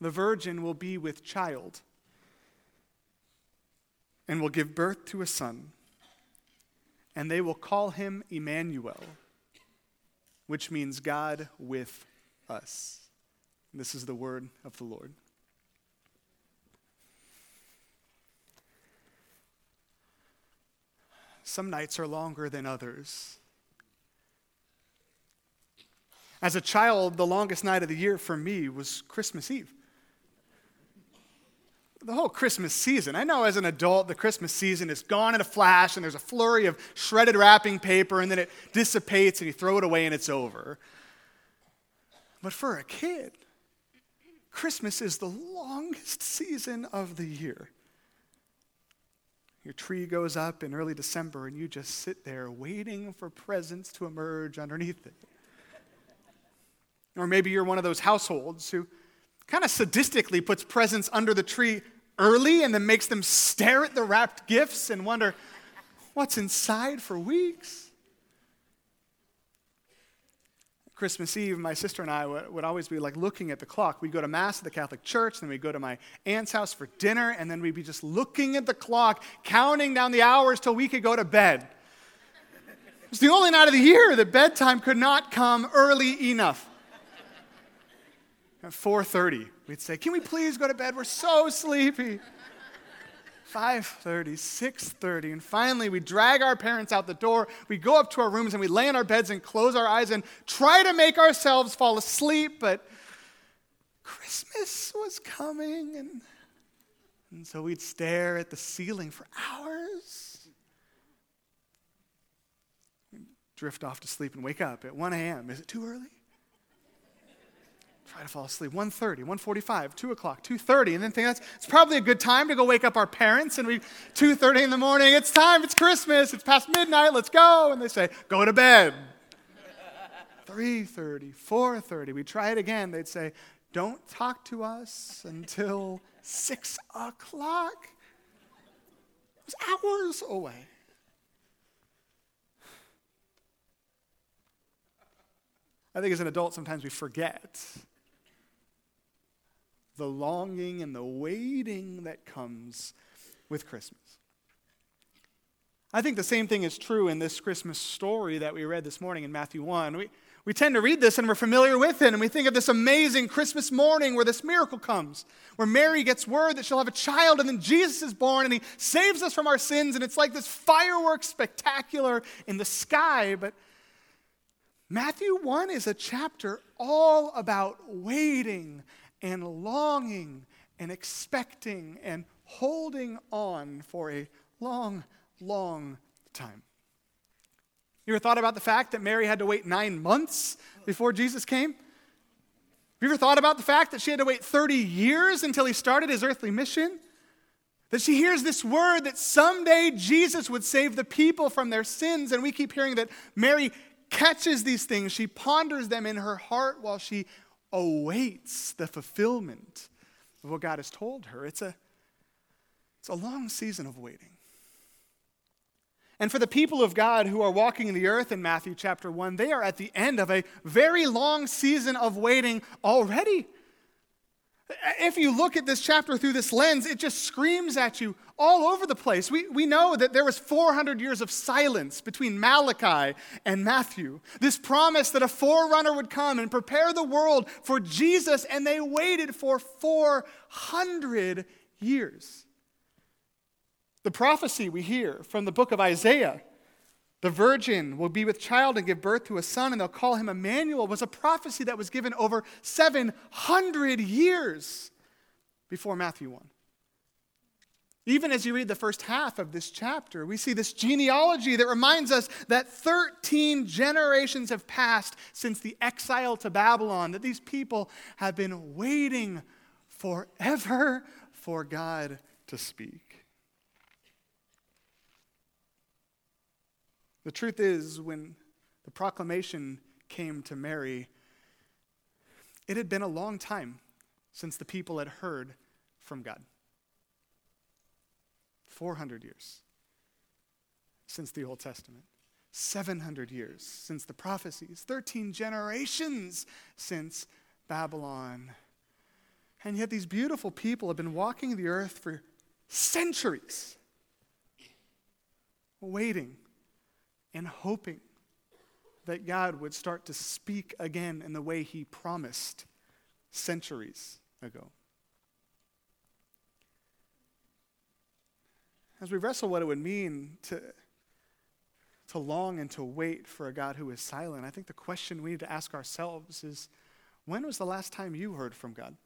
the virgin will be with child and will give birth to a son, and they will call him Emmanuel, which means God with us. This is the word of the Lord. Some nights are longer than others. As a child, the longest night of the year for me was Christmas Eve the whole Christmas season. I know as an adult, the Christmas season is gone in a flash and there's a flurry of shredded wrapping paper and then it dissipates and you throw it away and it's over. But for a kid, Christmas is the longest season of the year. Your tree goes up in early December and you just sit there waiting for presents to emerge underneath it. Or maybe you're one of those households who kind of sadistically puts presents under the tree early and then makes them stare at the wrapped gifts and wonder what's inside for weeks. Christmas Eve, my sister and I would, would, always be like looking at the clock. We'd go to Mass at the Catholic Church, then we'd go to my aunt's house for dinner, and then we'd be just looking at the clock, counting down the hours till we could go to bed. It's the only night of the year that bedtime could not come early enough. At 4:30, we'd say, "Can we please go to bed? We're so sleepy." 5:30, 6:30, and finally we drag our parents out the door. We go up to our rooms and we lay in our beds and close our eyes and try to make ourselves fall asleep, but Christmas was coming and and so we'd stare at the ceiling for hours. We'd drift off to sleep and wake up at 1 a.m. Is it too early? Try to fall asleep. 1.30 1.45 2 o'clock 2.30 and then think that's it's probably a good time to go wake up our parents and we 2.30 in the morning it's time it's christmas it's past midnight let's go and they say go to bed. 3.30 4.30 we try it again they'd say don't talk to us until 6 o'clock. It was hours away. I think as an adult, sometimes we forget the longing and the waiting that comes with Christmas. I think the same thing is true in this Christmas story that we read this morning in Matthew 1. We, we tend to read this and we're familiar with it, and we think of this amazing Christmas morning where this miracle comes, where Mary gets word that she'll have a child, and then Jesus is born, and he saves us from our sins, and it's like this fireworks spectacular in the sky. But Matthew 1 is a chapter all about waiting and longing and expecting and holding on for a long, long time. You ever thought about the fact that Mary had to wait nine months before Jesus came? Have you ever thought about the fact that she had to wait 30 years until he started his earthly mission? That she hears this word that someday Jesus would save the people from their sins, and we keep hearing that Mary catches these things, she ponders them in her heart while she awaits the fulfillment of what God has told her. It's a, it's a long season of waiting. And for the people of God who are walking in the earth in Matthew chapter 1, they are at the end of a very long season of waiting already. If you look at this chapter through this lens, it just screams at you all over the place. We, we know that there was 400 years of silence between Malachi and Matthew. This promise that a forerunner would come and prepare the world for Jesus, and they waited for 400 years. The prophecy we hear from the book of Isaiah the virgin will be with child and give birth to a son, and they'll call him Emmanuel, was a prophecy that was given over 700 years before Matthew 1. Even as you read the first half of this chapter, we see this genealogy that reminds us that 13 generations have passed since the exile to Babylon, that these people have been waiting forever for God to speak. The truth is, when the proclamation came to Mary, it had been a long time since the people had heard from God. 400 years since the Old Testament, 700 years since the prophecies, 13 generations since Babylon. And yet, these beautiful people have been walking the earth for centuries, waiting and hoping that God would start to speak again in the way he promised centuries ago. As we wrestle what it would mean to, to long and to wait for a God who is silent, I think the question we need to ask ourselves is when was the last time you heard from God?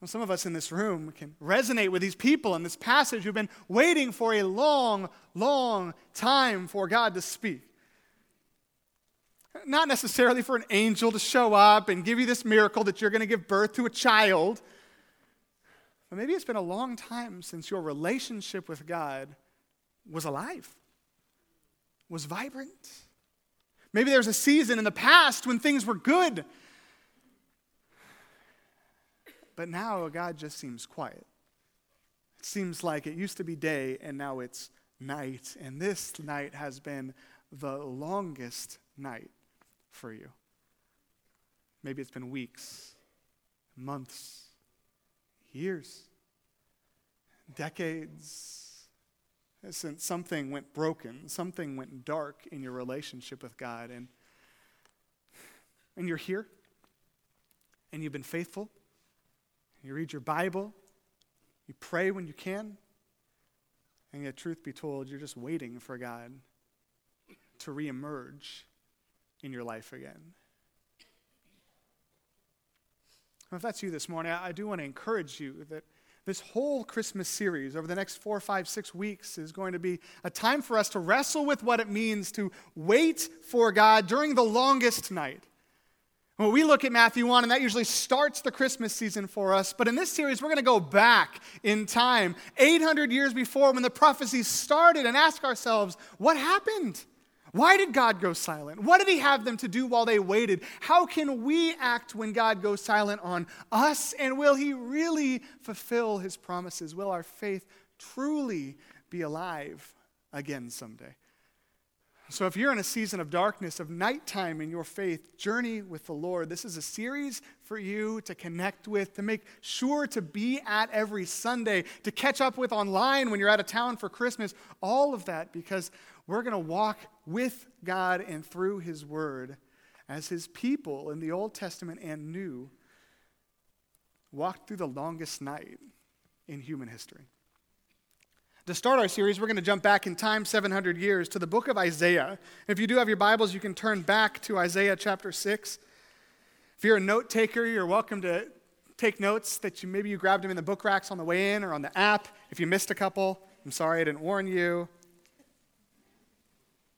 Well, some of us in this room can resonate with these people in this passage who've been waiting for a long, long time for God to speak. Not necessarily for an angel to show up and give you this miracle that you're going to give birth to a child. But maybe it's been a long time since your relationship with God was alive, was vibrant. Maybe there was a season in the past when things were good but now God just seems quiet. It seems like it used to be day and now it's night. And this night has been the longest night for you. Maybe it's been weeks, months, years, decades since something went broken, something went dark in your relationship with God. And, and you're here, and you've been faithful, you read your Bible, you pray when you can, and yet, truth be told, you're just waiting for God to reemerge in your life again. If that's you this morning, I do want to encourage you that this whole Christmas series over the next four, five, six weeks is going to be a time for us to wrestle with what it means to wait for God during the longest night. Well, we look at Matthew 1, and that usually starts the Christmas season for us. But in this series, we're going to go back in time, 800 years before when the prophecies started, and ask ourselves, what happened? Why did God go silent? What did He have them to do while they waited? How can we act when God goes silent on us? And will He really fulfill His promises? Will our faith truly be alive again someday? So, if you're in a season of darkness, of nighttime in your faith, journey with the Lord, this is a series for you to connect with, to make sure to be at every Sunday, to catch up with online when you're out of town for Christmas, all of that, because we're going to walk with God and through His Word as His people in the Old Testament and New walked through the longest night in human history. To start our series, we're going to jump back in time 700 years to the book of Isaiah. If you do have your Bibles, you can turn back to Isaiah chapter 6. If you're a note taker, you're welcome to take notes that you maybe you grabbed them in the book racks on the way in or on the app. If you missed a couple, I'm sorry I didn't warn you.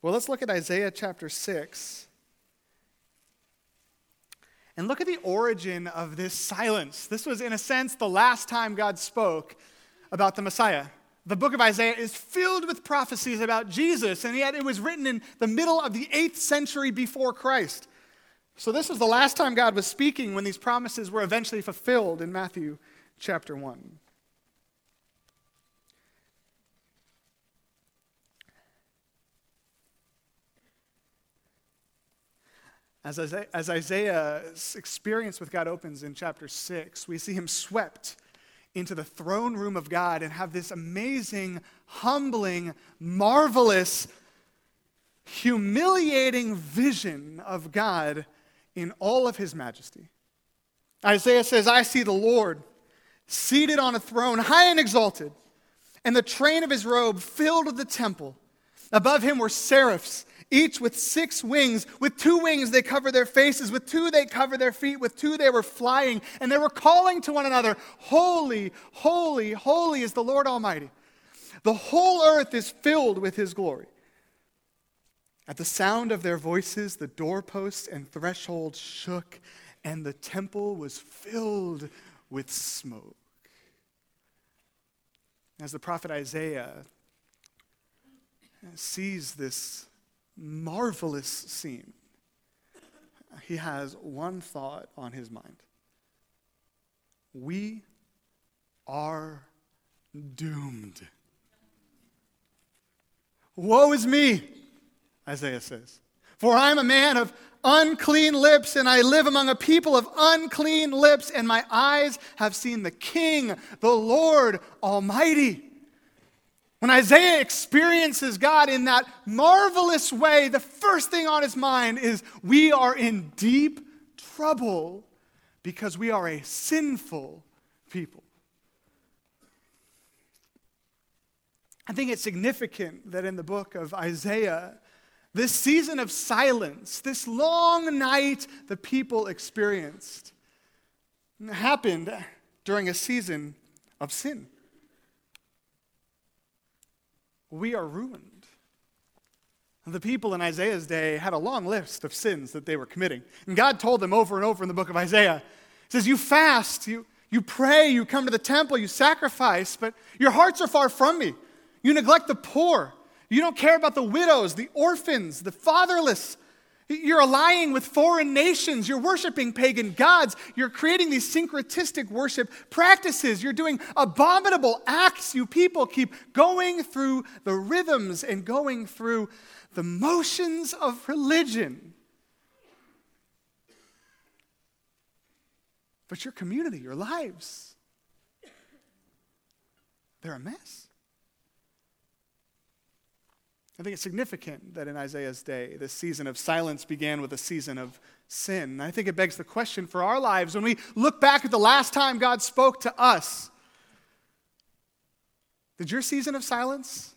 Well, let's look at Isaiah chapter 6. And look at the origin of this silence. This was, in a sense, the last time God spoke about the Messiah. The book of Isaiah is filled with prophecies about Jesus, and yet it was written in the middle of the 8th century before Christ. So, this is the last time God was speaking when these promises were eventually fulfilled in Matthew chapter 1. As as Isaiah's experience with God opens in chapter 6, we see him swept into the throne room of God and have this amazing, humbling, marvelous, humiliating vision of God in all of his majesty. Isaiah says, I see the Lord seated on a throne, high and exalted, and the train of his robe filled the temple. Above him were seraphs, each with six wings. With two wings they covered their faces, with two they covered their feet, with two they were flying, and they were calling to one another, Holy, holy, holy is the Lord Almighty. The whole earth is filled with his glory. At the sound of their voices, the doorposts and thresholds shook, and the temple was filled with smoke. As the prophet Isaiah sees this marvelous scene, he has one thought on his mind We are doomed. Woe is me, Isaiah says. For I am a man of unclean lips, and I live among a people of unclean lips, and my eyes have seen the King, the Lord Almighty. When Isaiah experiences God in that marvelous way, the first thing on his mind is we are in deep trouble because we are a sinful people. I think it's significant that in the book of Isaiah, this season of silence, this long night the people experienced, happened during a season of sin. We are ruined. The people in Isaiah's day had a long list of sins that they were committing. And God told them over and over in the book of Isaiah, He says, You fast, you, you pray, you come to the temple, you sacrifice, but your hearts are far from me. You neglect the poor. You don't care about the widows, the orphans, the fatherless. You're allying with foreign nations. You're worshiping pagan gods. You're creating these syncretistic worship practices. You're doing abominable acts. You people keep going through the rhythms and going through the motions of religion. But your community, your lives, they're a mess. I think it's significant that in Isaiah's day, this season of silence began with a season of sin. I think it begs the question for our lives when we look back at the last time God spoke to us. Did your season of silence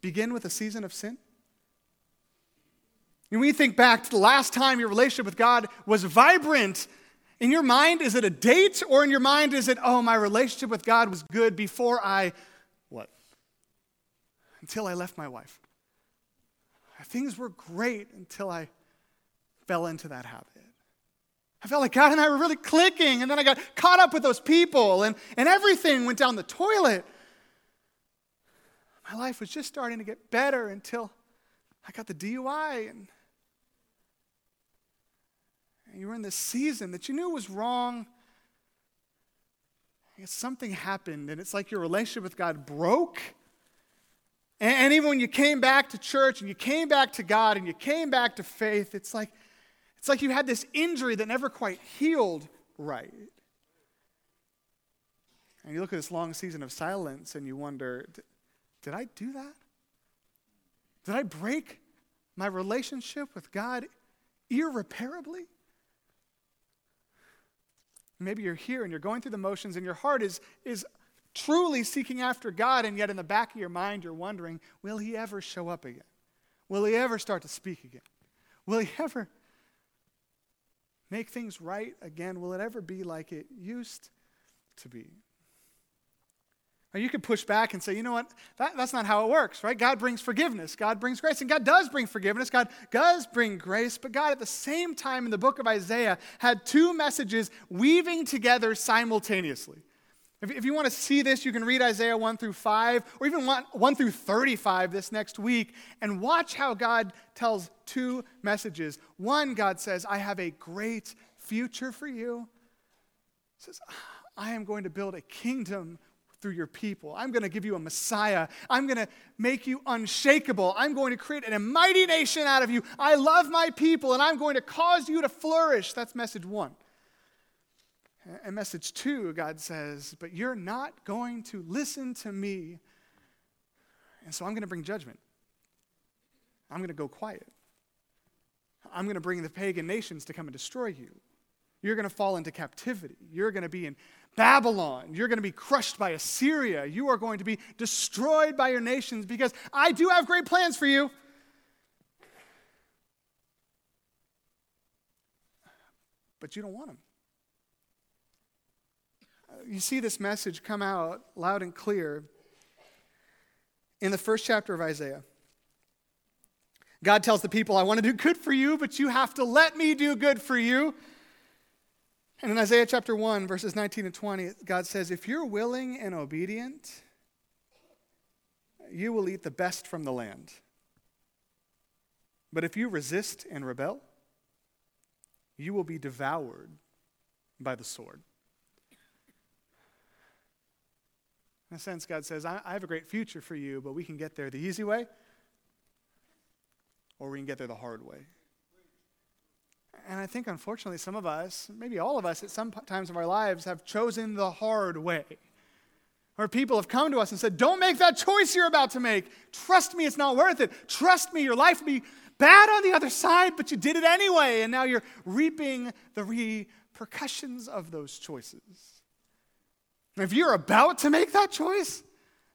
begin with a season of sin? When we think back to the last time your relationship with God was vibrant, in your mind, is it a date or in your mind is it, oh, my relationship with God was good before I, what? Until I left my wife. Things were great until I fell into that habit. I felt like God and I were really clicking, and then I got caught up with those people, and, and everything went down the toilet. My life was just starting to get better until I got the DUI, and, and you were in this season that you knew was wrong. something happened, and it's like your relationship with God broke and, and even when you came back to church and you came back to God and you came back to faith, it's like, it's like you had this injury that never quite healed right. And you look at this long season of silence and you wonder, did I do that? Did I break my relationship with God irreparably? Maybe you're here and you're going through the motions and your heart is, is truly seeking after God, and yet in the back of your mind, you're wondering, will he ever show up again? Will he ever start to speak again? Will he ever make things right again? Will it ever be like it used to be? Or you could push back and say, you know what? That, that's not how it works, right? God brings forgiveness. God brings grace. And God does bring forgiveness. God does bring grace. But God, at the same time, in the book of Isaiah, had two messages weaving together simultaneously. If, if you want to see this, you can read Isaiah 1 through 5, or even 1, 1 through 35 this next week, and watch how God tells two messages. One, God says, I have a great future for you. He says, I am going to build a kingdom through your people. I'm going to give you a Messiah. I'm going to make you unshakable. I'm going to create a mighty nation out of you. I love my people, and I'm going to cause you to flourish. That's message one. And message two, God says, But you're not going to listen to me. And so I'm going to bring judgment. I'm going to go quiet. I'm going to bring the pagan nations to come and destroy you. You're going to fall into captivity. You're going to be in Babylon. You're going to be crushed by Assyria. You are going to be destroyed by your nations because I do have great plans for you. But you don't want them. You see this message come out loud and clear in the first chapter of Isaiah. God tells the people, I want to do good for you, but you have to let me do good for you. And in Isaiah chapter 1, verses 19 and 20, God says, If you're willing and obedient, you will eat the best from the land. But if you resist and rebel, you will be devoured by the sword. In a sense, God says, I, have a great future for you, but we can get there the easy way, or we can get there the hard way. And I think, unfortunately, some of us, maybe all of us at some times of our lives, have chosen the hard way. Or people have come to us and said, Don't make that choice you're about to make. Trust me, it's not worth it. Trust me, your life will be bad on the other side, but you did it anyway, and now you're reaping the repercussions of those choices. If you're about to make that choice,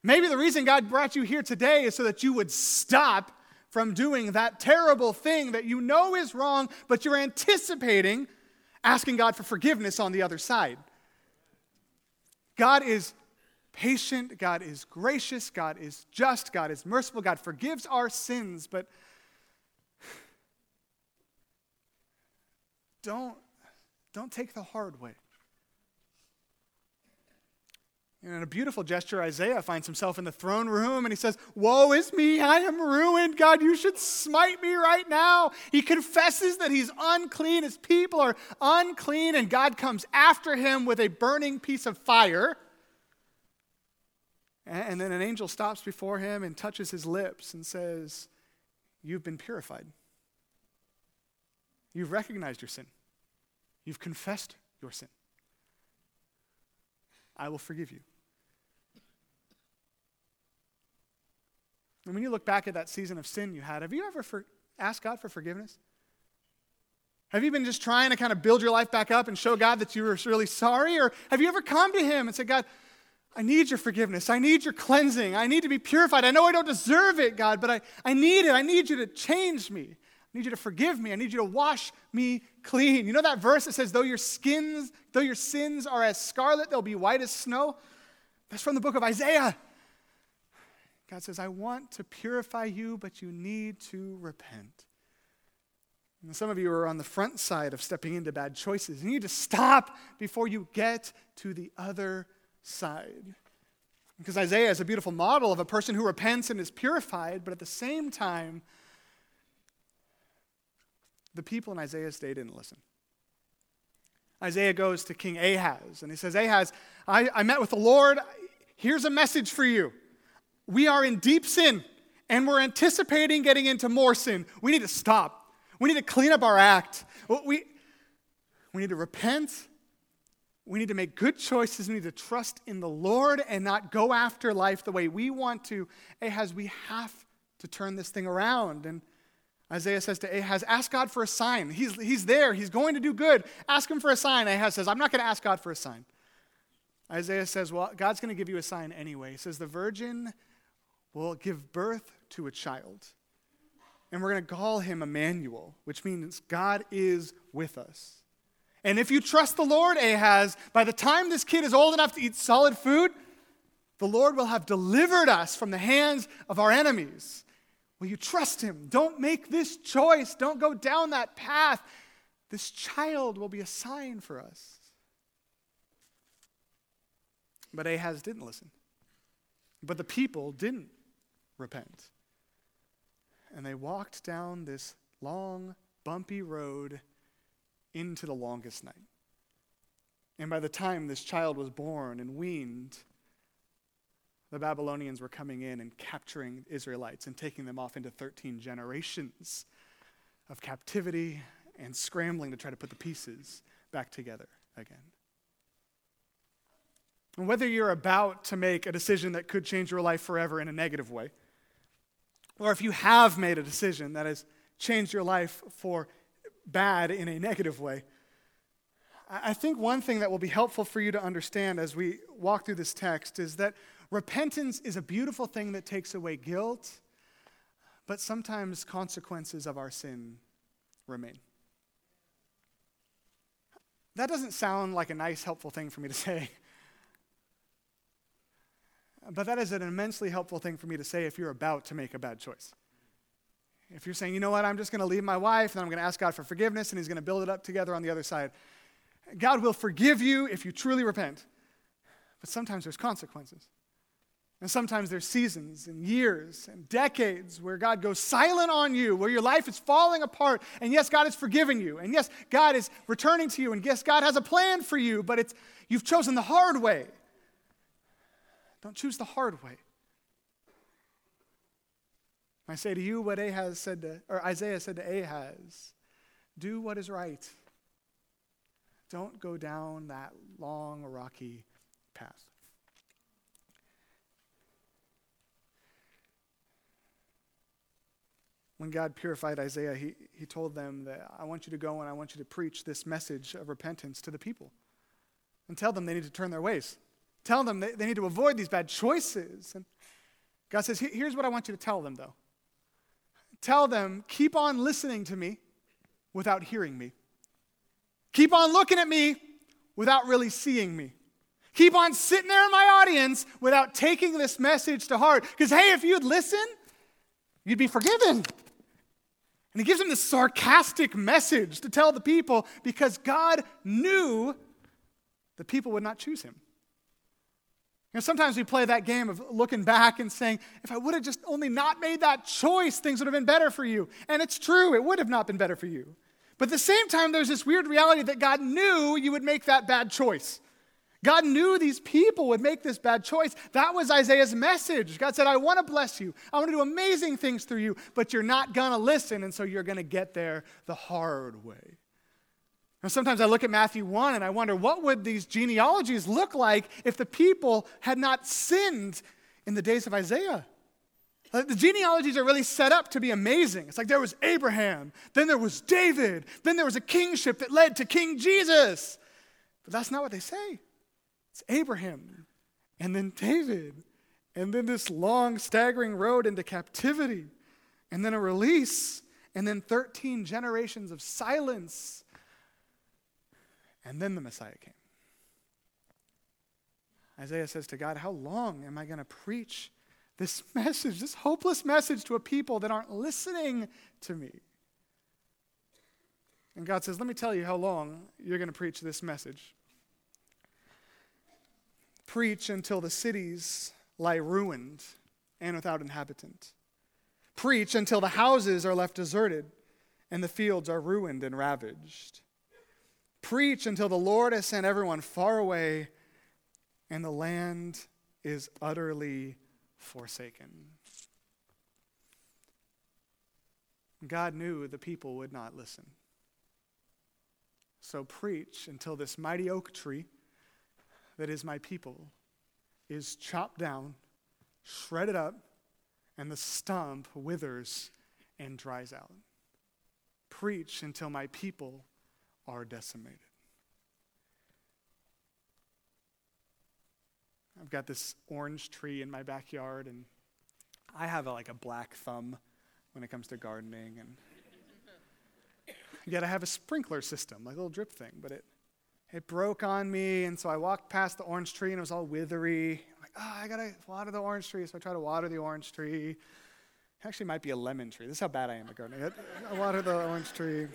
maybe the reason God brought you here today is so that you would stop from doing that terrible thing that you know is wrong, but you're anticipating asking God for forgiveness on the other side. God is patient, God is gracious, God is just, God is merciful, God forgives our sins, but don't, don't take the hard way. And in a beautiful gesture, Isaiah finds himself in the throne room and he says, Woe is me, I am ruined. God, you should smite me right now. He confesses that he's unclean, his people are unclean, and God comes after him with a burning piece of fire. And then an angel stops before him and touches his lips and says, You've been purified. You've recognized your sin. You've confessed your sin. I will forgive you. And when you look back at that season of sin you had, have you ever for, asked God for forgiveness? Have you been just trying to kind of build your life back up and show God that you were really sorry? Or have you ever come to Him and said, God, I need your forgiveness. I need your cleansing. I need to be purified. I know I don't deserve it, God, but I, I need it. I need you to change me. I need you to forgive me. I need you to wash me clean. You know that verse that says, though your skins, though your sins are as scarlet, they'll be white as snow? That's from the book of Isaiah. God says, I want to purify you, but you need to repent. And some of you are on the front side of stepping into bad choices. You need to stop before you get to the other side. Because Isaiah is a beautiful model of a person who repents and is purified, but at the same time, the people in Isaiah's day didn't listen. Isaiah goes to King Ahaz and he says, Ahaz, I, I met with the Lord. Here's a message for you we are in deep sin and we're anticipating getting into more sin. We need to stop. We need to clean up our act. We, we need to repent. We need to make good choices. We need to trust in the Lord and not go after life the way we want to. Ahaz, we have to turn this thing around. And Isaiah says to Ahaz, Ask God for a sign. He's, he's there. He's going to do good. Ask him for a sign. Ahaz says, I'm not going to ask God for a sign. Isaiah says, Well, God's going to give you a sign anyway. He says, The virgin will give birth to a child. And we're going to call him Emmanuel, which means God is with us. And if you trust the Lord, Ahaz, by the time this kid is old enough to eat solid food, the Lord will have delivered us from the hands of our enemies. Will you trust him? Don't make this choice. Don't go down that path. This child will be a sign for us. But Ahaz didn't listen. But the people didn't repent. And they walked down this long, bumpy road into the longest night. And by the time this child was born and weaned, the Babylonians were coming in and capturing Israelites and taking them off into 13 generations of captivity and scrambling to try to put the pieces back together again. And whether you're about to make a decision that could change your life forever in a negative way, or if you have made a decision that has changed your life for bad in a negative way, I think one thing that will be helpful for you to understand as we walk through this text is that repentance is a beautiful thing that takes away guilt, but sometimes consequences of our sin remain. That doesn't sound like a nice, helpful thing for me to say. But that is an immensely helpful thing for me to say if you're about to make a bad choice. If you're saying, you know what, I'm just going to leave my wife and I'm going to ask God for forgiveness and He's going to build it up together on the other side. God will forgive you if you truly repent. But sometimes there's consequences. And sometimes there's seasons and years and decades where God goes silent on you, where your life is falling apart. And yes, God has forgiven you. And yes, God is returning to you. And yes, God has a plan for you, but it's, you've chosen the hard way. Don't choose the hard way. I say to you what Ahaz said to, or Isaiah said to Ahaz do what is right. Don't go down that long, rocky path. When God purified Isaiah, he, he told them that I want you to go and I want you to preach this message of repentance to the people and tell them they need to turn their ways. Tell them they, they need to avoid these bad choices. And God says, Here's what I want you to tell them, though. Tell them, keep on listening to me without hearing me. Keep on looking at me without really seeing me. Keep on sitting there in my audience without taking this message to heart. Because, hey, if you'd listen, you'd be forgiven. And he gives him this sarcastic message to tell the people because God knew the people would not choose him. You know, sometimes we play that game of looking back and saying, if I would have just only not made that choice, things would have been better for you. And it's true, it would have not been better for you. But at the same time, there's this weird reality that God knew you would make that bad choice. God knew these people would make this bad choice. That was Isaiah's message. God said, I want to bless you. I want to do amazing things through you, but you're not going to listen, and so you're going to get there the hard way. Now, sometimes I look at Matthew 1 and I wonder what would these genealogies look like if the people had not sinned in the days of Isaiah? The genealogies are really set up to be amazing. It's like there was Abraham, then there was David, then there was a kingship that led to King Jesus. But that's not what they say. It's Abraham, and then David, and then this long, staggering road into captivity, and then a release, and then 13 generations of silence and then the Messiah came. Isaiah says to God, How long am I going to preach this message, this hopeless message to a people that aren't listening to me? And God says, Let me tell you how long you're going to preach this message. Preach until the cities lie ruined and without inhabitant. Preach until the houses are left deserted and the fields are ruined and ravaged. Preach until the Lord has sent everyone far away and the land is utterly forsaken. God knew the people would not listen. So preach until this mighty oak tree that is my people is chopped down, shredded up, and the stump withers and dries out. Preach until my people are decimated. I've got this orange tree in my backyard, and I have a, like a black thumb when it comes to gardening, and yet I have a sprinkler system, like a little drip thing, but it it broke on me, and so I walked past the orange tree, and it was all withery. I'm like, oh, I gotta water the orange tree, so I try to water the orange tree. It actually might be a lemon tree. This is how bad I am at gardening. I water the orange tree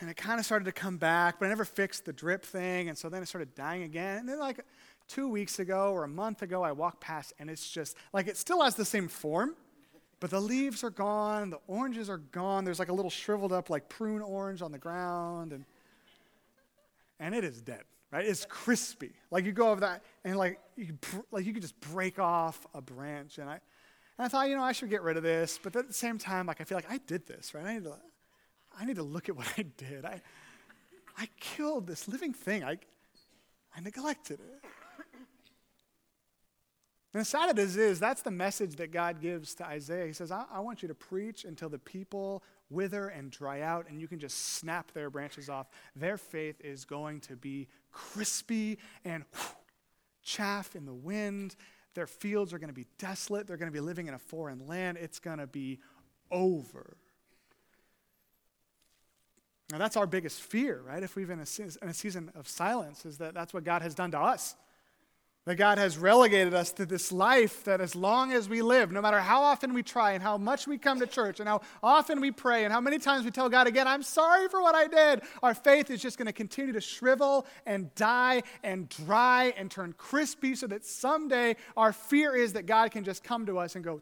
and it kind of started to come back, but I never fixed the drip thing, and so then it started dying again. And then, like two weeks ago or a month ago, I walked past, and it's just like it still has the same form, but the leaves are gone, the oranges are gone. There's like a little shriveled up, like prune orange on the ground, and and it is dead. Right? It's crispy. Like you go over that, and like you like you could just break off a branch, and I. And I thought, you know, I should get rid of this, but at the same time, like I feel like I did this, right? I need to, I need to look at what I did. I, I killed this living thing. I, I neglected it. And as sad as is, that's the message that God gives to Isaiah. He says, I, I want you to preach until the people wither and dry out, and you can just snap their branches off. Their faith is going to be crispy and whew, chaff in the wind. Their fields are going to be desolate. They're going to be living in a foreign land. It's going to be over. Now, that's our biggest fear, right? If we've been in a season of silence, is that that's what God has done to us. That God has relegated us to this life that as long as we live, no matter how often we try and how much we come to church and how often we pray and how many times we tell God again, I'm sorry for what I did, our faith is just going to continue to shrivel and die and dry and turn crispy so that someday our fear is that God can just come to us and go,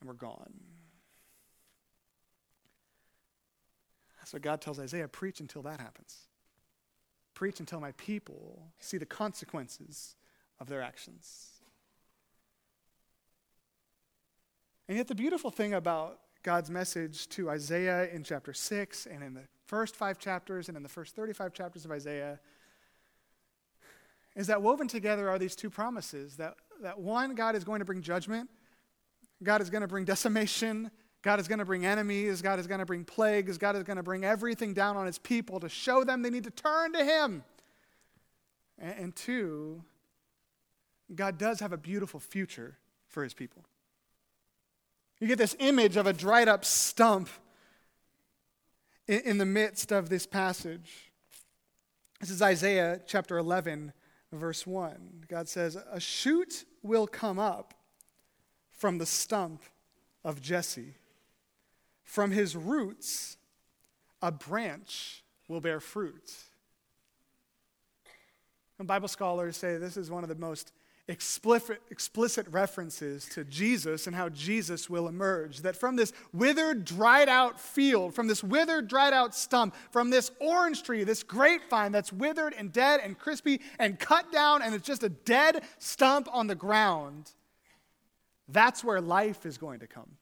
and we're gone. That's what God tells Isaiah preach until that happens preach until my people see the consequences of their actions. And yet, the beautiful thing about God's message to Isaiah in chapter 6 and in the first five chapters and in the first 35 chapters of Isaiah is that woven together are these two promises that, that one, God is going to bring judgment, God is going to bring decimation, God is going to bring enemies. God is going to bring plagues. God is going to bring everything down on his people to show them they need to turn to him. And, and two, God does have a beautiful future for his people. You get this image of a dried up stump in, in the midst of this passage. This is Isaiah chapter 11, verse 1. God says, A shoot will come up from the stump of Jesse from his roots, a branch will bear fruit. And Bible scholars say this is one of the most explicit, explicit references to Jesus and how Jesus will emerge. That from this withered, dried out field, from this withered, dried out stump, from this orange tree, this grapevine that's withered and dead and crispy and cut down, and it's just a dead stump on the ground, that's where life is going to come.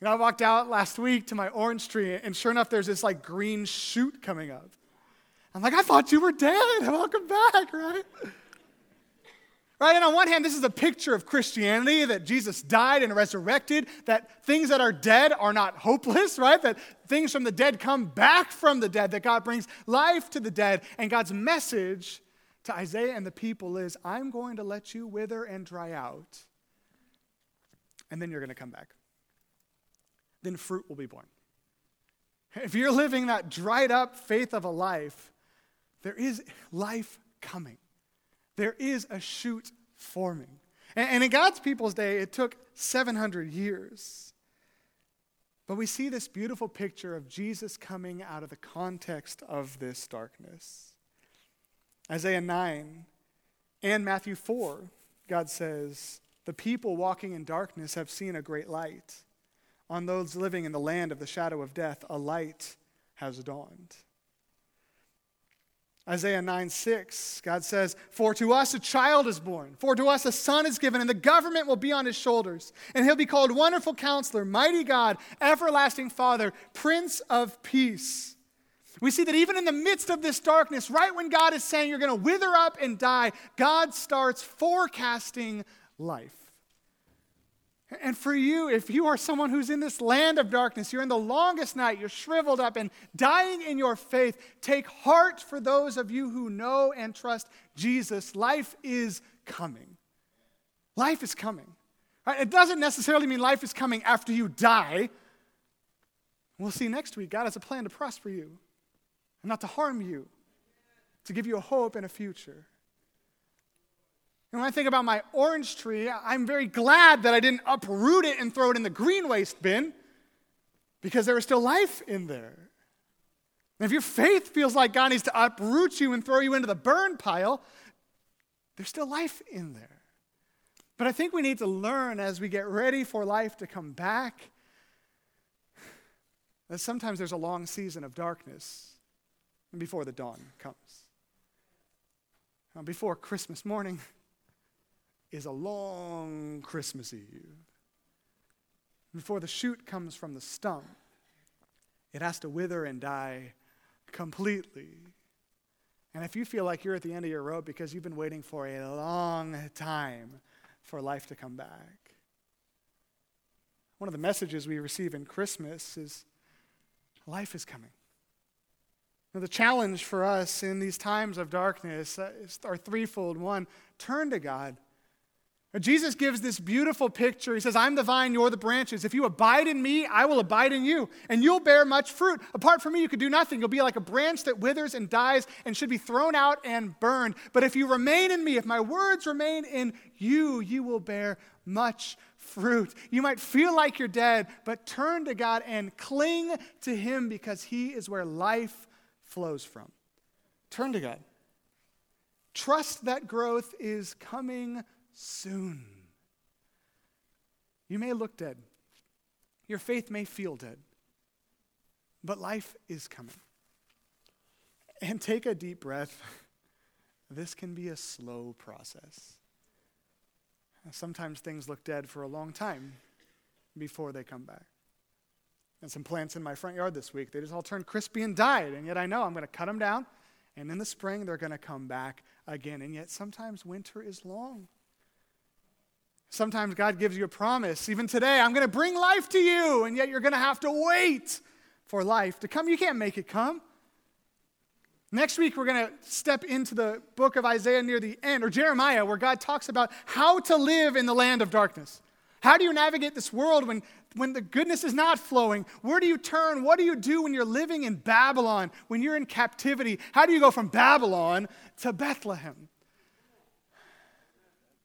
You know, I walked out last week to my orange tree, and sure enough, there's this like green shoot coming up. I'm like, I thought you were dead. Welcome back, right? Right? And on one hand, this is a picture of Christianity that Jesus died and resurrected, that things that are dead are not hopeless, right? That things from the dead come back from the dead, that God brings life to the dead. And God's message to Isaiah and the people is I'm going to let you wither and dry out, and then you're going to come back then fruit will be born. If you're living that dried up faith of a life, there is life coming. There is a shoot forming. And, in God's people's day, it took 700 years. But we see this beautiful picture of Jesus coming out of the context of this darkness. Isaiah 9 and Matthew 4, God says, The people walking in darkness have seen a great light. On those living in the land of the shadow of death, a light has dawned. Isaiah 9 6, God says, For to us a child is born, for to us a son is given, and the government will be on his shoulders. And he'll be called Wonderful Counselor, Mighty God, Everlasting Father, Prince of Peace. We see that even in the midst of this darkness, right when God is saying you're going to wither up and die, God starts forecasting life. And for you, if you are someone who's in this land of darkness, you're in the longest night, you're shriveled up and dying in your faith, take heart for those of you who know and trust Jesus. Life is coming. Life is coming. Right? It doesn't necessarily mean life is coming after you die. We'll see next week. God has a plan to prosper you and not to harm you, to give you a hope and a future. And when I think about my orange tree, I'm very glad that I didn't uproot it and throw it in the green waste bin because there was still life in there. And if your faith feels like God needs to uproot you and throw you into the burn pile, there's still life in there. But I think we need to learn as we get ready for life to come back that sometimes there's a long season of darkness before the dawn comes. Before Christmas morning, is a long Christmas Eve. Before the shoot comes from the stump, it has to wither and die completely. And if you feel like you're at the end of your rope because you've been waiting for a long time for life to come back, one of the messages we receive in Christmas is life is coming. Now, the challenge for us in these times of darkness uh, is our threefold. One, turn to God. Jesus gives this beautiful picture. He says, I'm the vine, you're the branches. If you abide in me, I will abide in you, and you'll bear much fruit. Apart from me, you could do nothing. You'll be like a branch that withers and dies and should be thrown out and burned. But if you remain in me, if my words remain in you, you will bear much fruit. You might feel like you're dead, but turn to God and cling to Him because He is where life flows from. Turn to God. Trust that growth is coming soon. You may look dead, your faith may feel dead, but life is coming. And take a deep breath. This can be a slow process. Sometimes things look dead for a long time before they come back. And some plants in my front yard this week, they just all turned crispy and died. And yet I know I'm going to cut them down, and in the spring they're going to come back again. And yet sometimes winter is long. Sometimes God gives you a promise. Even today, I'm going to bring life to you, and yet you're going to have to wait for life to come. You can't make it come. Next week, we're going to step into the book of Isaiah near the end, or Jeremiah, where God talks about how to live in the land of darkness. How do you navigate this world when, when the goodness is not flowing? Where do you turn? What do you do when you're living in Babylon, when you're in captivity? How do you go from Babylon to Bethlehem?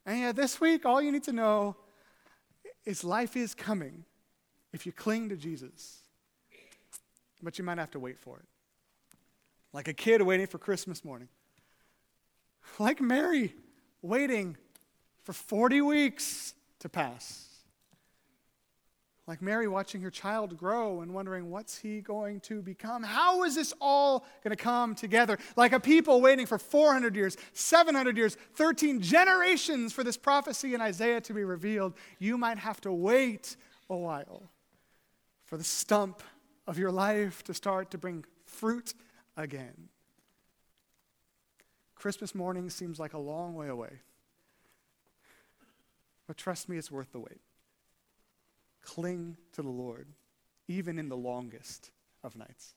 And yeah, this week, all you need to know is life is coming if you cling to Jesus. But you might have to wait for it. Like a kid waiting for Christmas morning. Like Mary waiting for 40 weeks to pass. Like Mary watching her child grow and wondering, what's he going to become? How is this all going to come together? Like a people waiting for 400 years, 700 years, 13 generations for this prophecy in Isaiah to be revealed. You might have to wait a while for the stump of your life to start to bring fruit again. Christmas morning seems like a long way away. But trust me, it's worth the wait. Cling to the Lord, even in the longest of nights.